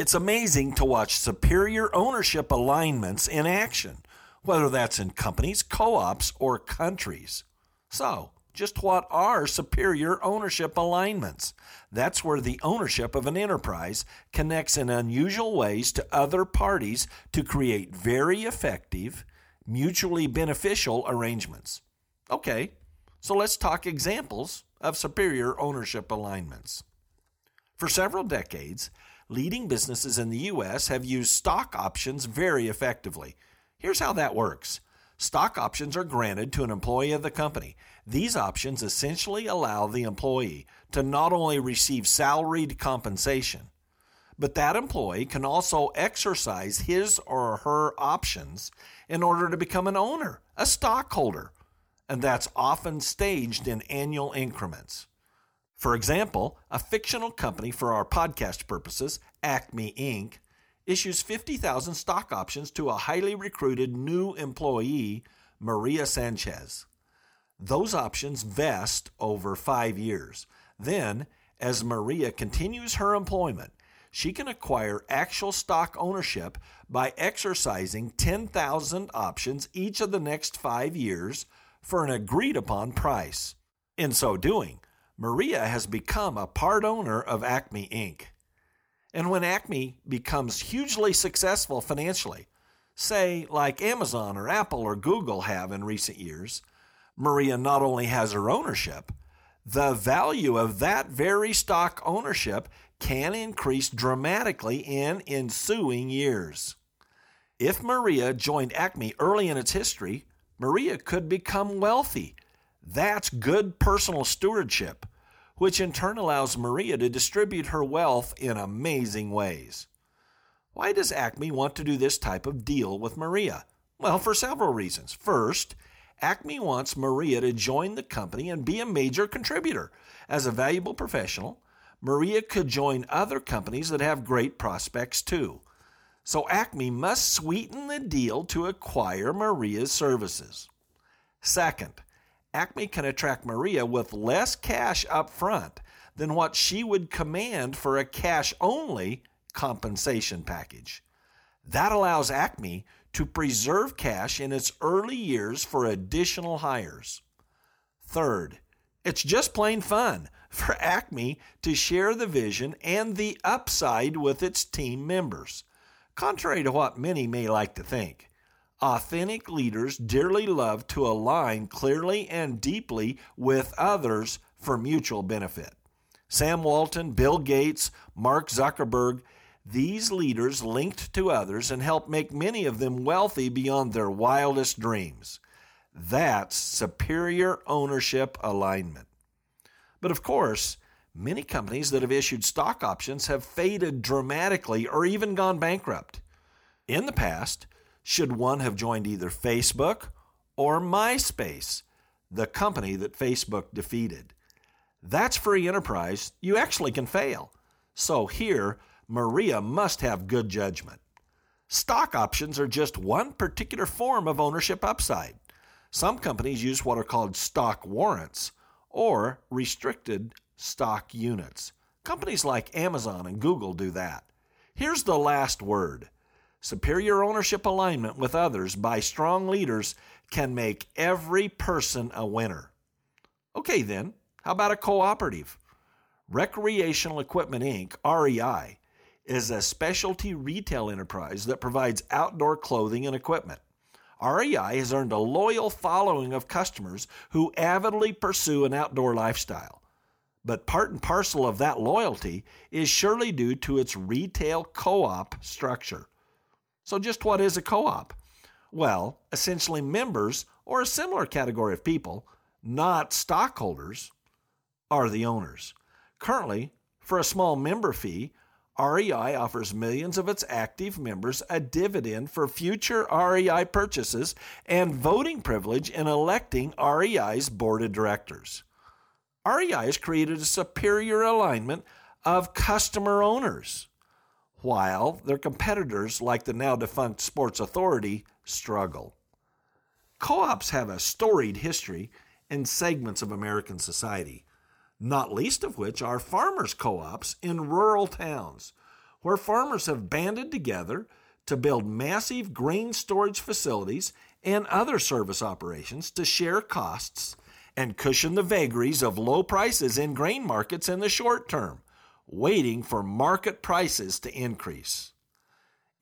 It's amazing to watch superior ownership alignments in action, whether that's in companies, co ops, or countries. So, just what are superior ownership alignments? That's where the ownership of an enterprise connects in unusual ways to other parties to create very effective, mutually beneficial arrangements. Okay, so let's talk examples of superior ownership alignments. For several decades, leading businesses in the U.S. have used stock options very effectively. Here's how that works. Stock options are granted to an employee of the company. These options essentially allow the employee to not only receive salaried compensation, but that employee can also exercise his or her options in order to become an owner, a stockholder. And that's often staged in annual increments. For example, a fictional company for our podcast purposes, Acme Inc., issues 50,000 stock options to a highly recruited new employee, Maria Sanchez. Those options vest over five years. Then, as Maria continues her employment, she can acquire actual stock ownership by exercising 10,000 options each of the next five years for an agreed upon price. In so doing, Maria has become a part owner of Acme Inc. And when Acme becomes hugely successful financially, say like Amazon or Apple or Google have in recent years, Maria not only has her ownership, the value of that very stock ownership can increase dramatically in ensuing years. If Maria joined Acme early in its history, Maria could become wealthy. That's good personal stewardship which in turn allows Maria to distribute her wealth in amazing ways. Why does Acme want to do this type of deal with Maria? Well, for several reasons. First, Acme wants Maria to join the company and be a major contributor. As a valuable professional, Maria could join other companies that have great prospects too. So Acme must sweeten the deal to acquire Maria's services. Second, Acme can attract Maria with less cash up front than what she would command for a cash only compensation package. That allows Acme to preserve cash in its early years for additional hires. Third, it's just plain fun for Acme to share the vision and the upside with its team members, contrary to what many may like to think. Authentic leaders dearly love to align clearly and deeply with others for mutual benefit. Sam Walton, Bill Gates, Mark Zuckerberg, these leaders linked to others and helped make many of them wealthy beyond their wildest dreams. That's superior ownership alignment. But of course, many companies that have issued stock options have faded dramatically or even gone bankrupt. In the past, should one have joined either Facebook or MySpace, the company that Facebook defeated. That's free enterprise. You actually can fail. So here, Maria must have good judgment. Stock options are just one particular form of ownership upside. Some companies use what are called stock warrants or restricted stock units. Companies like Amazon and Google do that. Here's the last word Superior ownership alignment with others by strong leaders can make every person a winner. Okay, then, how about a cooperative? Recreational Equipment Inc., REI, is a specialty retail enterprise that provides outdoor clothing and equipment. REI has earned a loyal following of customers who avidly pursue an outdoor lifestyle. But part and parcel of that loyalty is surely due to its retail co op structure. So, just what is a co op? Well, essentially, members or a similar category of people, not stockholders, are the owners. Currently, for a small member fee, REI offers millions of its active members a dividend for future REI purchases and voting privilege in electing REI's board of directors. REI has created a superior alignment of customer owners, while their competitors, like the now defunct Sports Authority, struggle. Co ops have a storied history in segments of American society not least of which are farmers' co ops in rural towns, where farmers have banded together to build massive grain storage facilities and other service operations to share costs and cushion the vagaries of low prices in grain markets in the short term, waiting for market prices to increase.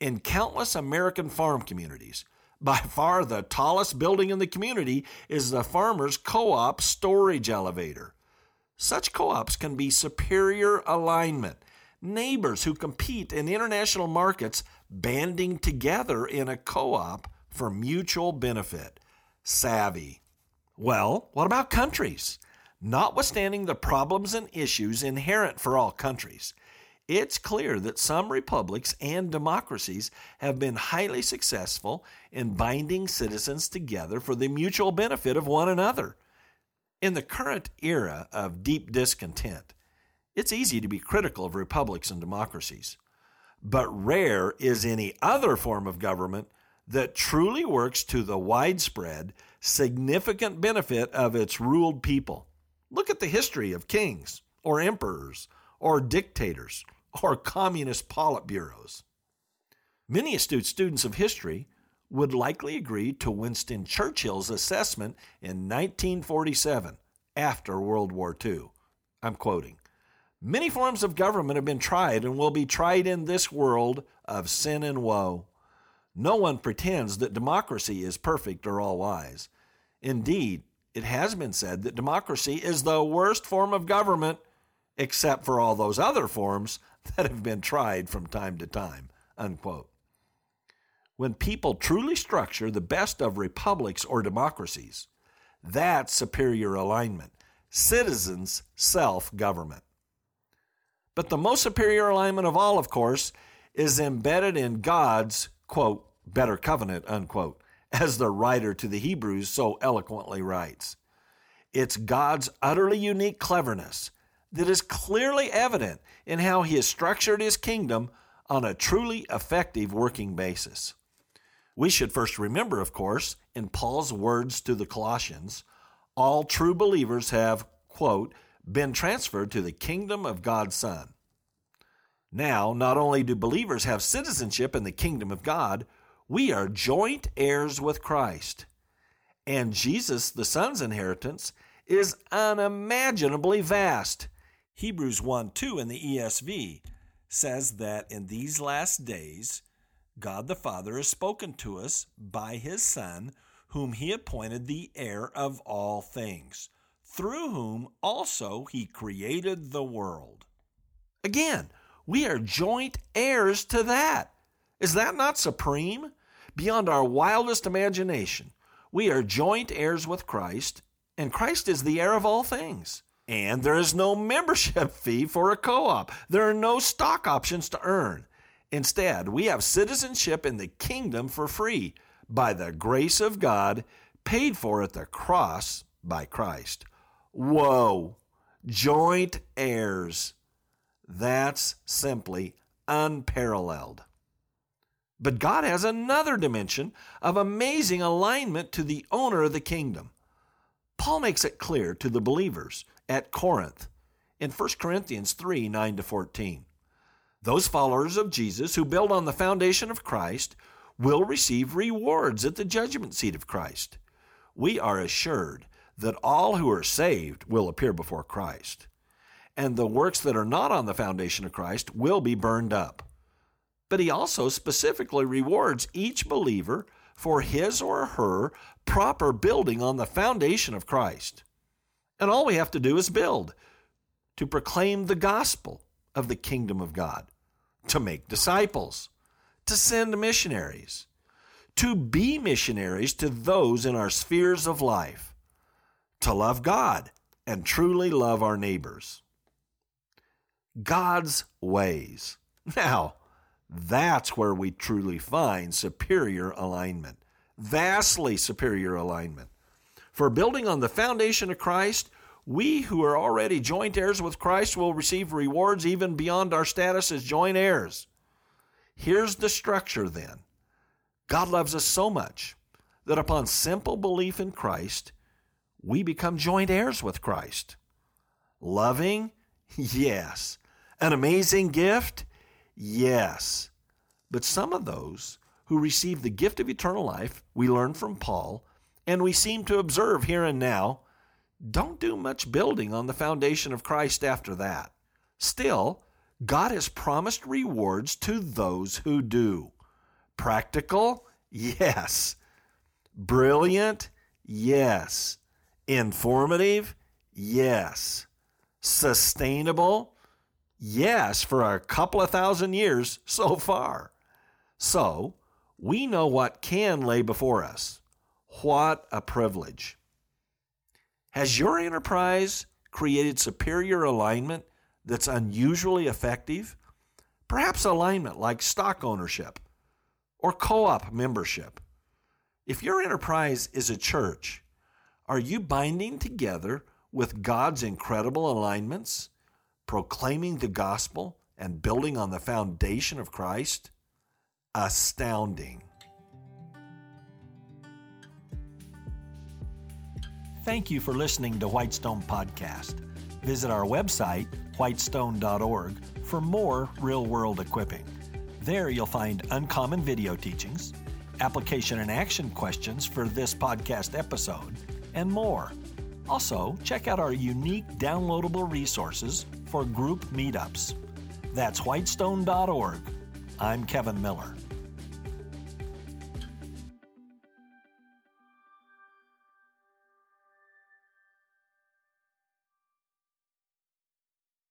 In countless American farm communities, by far the tallest building in the community is the farmer's co op storage elevator such co ops can be superior alignment, neighbors who compete in international markets banding together in a co op for mutual benefit. Savvy. Well, what about countries? Notwithstanding the problems and issues inherent for all countries, it's clear that some republics and democracies have been highly successful in binding citizens together for the mutual benefit of one another. In the current era of deep discontent, it's easy to be critical of republics and democracies. But rare is any other form of government that truly works to the widespread, significant benefit of its ruled people. Look at the history of kings, or emperors, or dictators, or communist politburos. Many astute students of history would likely agree to Winston Churchill's assessment in 1947 after World War II. I'm quoting Many forms of government have been tried and will be tried in this world of sin and woe. No one pretends that democracy is perfect or all wise. Indeed, it has been said that democracy is the worst form of government, except for all those other forms that have been tried from time to time. Unquote. When people truly structure the best of republics or democracies, that's superior alignment, citizens' self government. But the most superior alignment of all, of course, is embedded in God's, quote, better covenant, unquote, as the writer to the Hebrews so eloquently writes. It's God's utterly unique cleverness that is clearly evident in how he has structured his kingdom on a truly effective working basis. We should first remember, of course, in Paul's words to the Colossians, all true believers have, quote, been transferred to the kingdom of God's Son. Now, not only do believers have citizenship in the kingdom of God, we are joint heirs with Christ. And Jesus, the Son's inheritance, is unimaginably vast. Hebrews 1 2 in the ESV says that in these last days, God the Father has spoken to us by his Son, whom he appointed the heir of all things, through whom also he created the world. Again, we are joint heirs to that. Is that not supreme? Beyond our wildest imagination, we are joint heirs with Christ, and Christ is the heir of all things. And there is no membership fee for a co op. There are no stock options to earn. Instead, we have citizenship in the kingdom for free by the grace of God, paid for at the cross by Christ. Whoa! Joint heirs. That's simply unparalleled. But God has another dimension of amazing alignment to the owner of the kingdom. Paul makes it clear to the believers at Corinth in 1 Corinthians 3 9 to 14. Those followers of Jesus who build on the foundation of Christ will receive rewards at the judgment seat of Christ. We are assured that all who are saved will appear before Christ, and the works that are not on the foundation of Christ will be burned up. But he also specifically rewards each believer for his or her proper building on the foundation of Christ. And all we have to do is build, to proclaim the gospel, of the kingdom of God, to make disciples, to send missionaries, to be missionaries to those in our spheres of life, to love God and truly love our neighbors. God's ways. Now, that's where we truly find superior alignment, vastly superior alignment. For building on the foundation of Christ, we who are already joint heirs with Christ will receive rewards even beyond our status as joint heirs. Here's the structure then God loves us so much that upon simple belief in Christ, we become joint heirs with Christ. Loving? Yes. An amazing gift? Yes. But some of those who receive the gift of eternal life, we learn from Paul, and we seem to observe here and now, don't do much building on the foundation of Christ after that. Still, God has promised rewards to those who do. Practical? Yes. Brilliant? Yes. Informative? Yes. Sustainable? Yes, for a couple of thousand years so far. So, we know what can lay before us. What a privilege. Has your enterprise created superior alignment that's unusually effective? Perhaps alignment like stock ownership or co op membership. If your enterprise is a church, are you binding together with God's incredible alignments, proclaiming the gospel, and building on the foundation of Christ? Astounding. Thank you for listening to Whitestone Podcast. Visit our website, whitestone.org, for more real world equipping. There you'll find uncommon video teachings, application and action questions for this podcast episode, and more. Also, check out our unique downloadable resources for group meetups. That's whitestone.org. I'm Kevin Miller.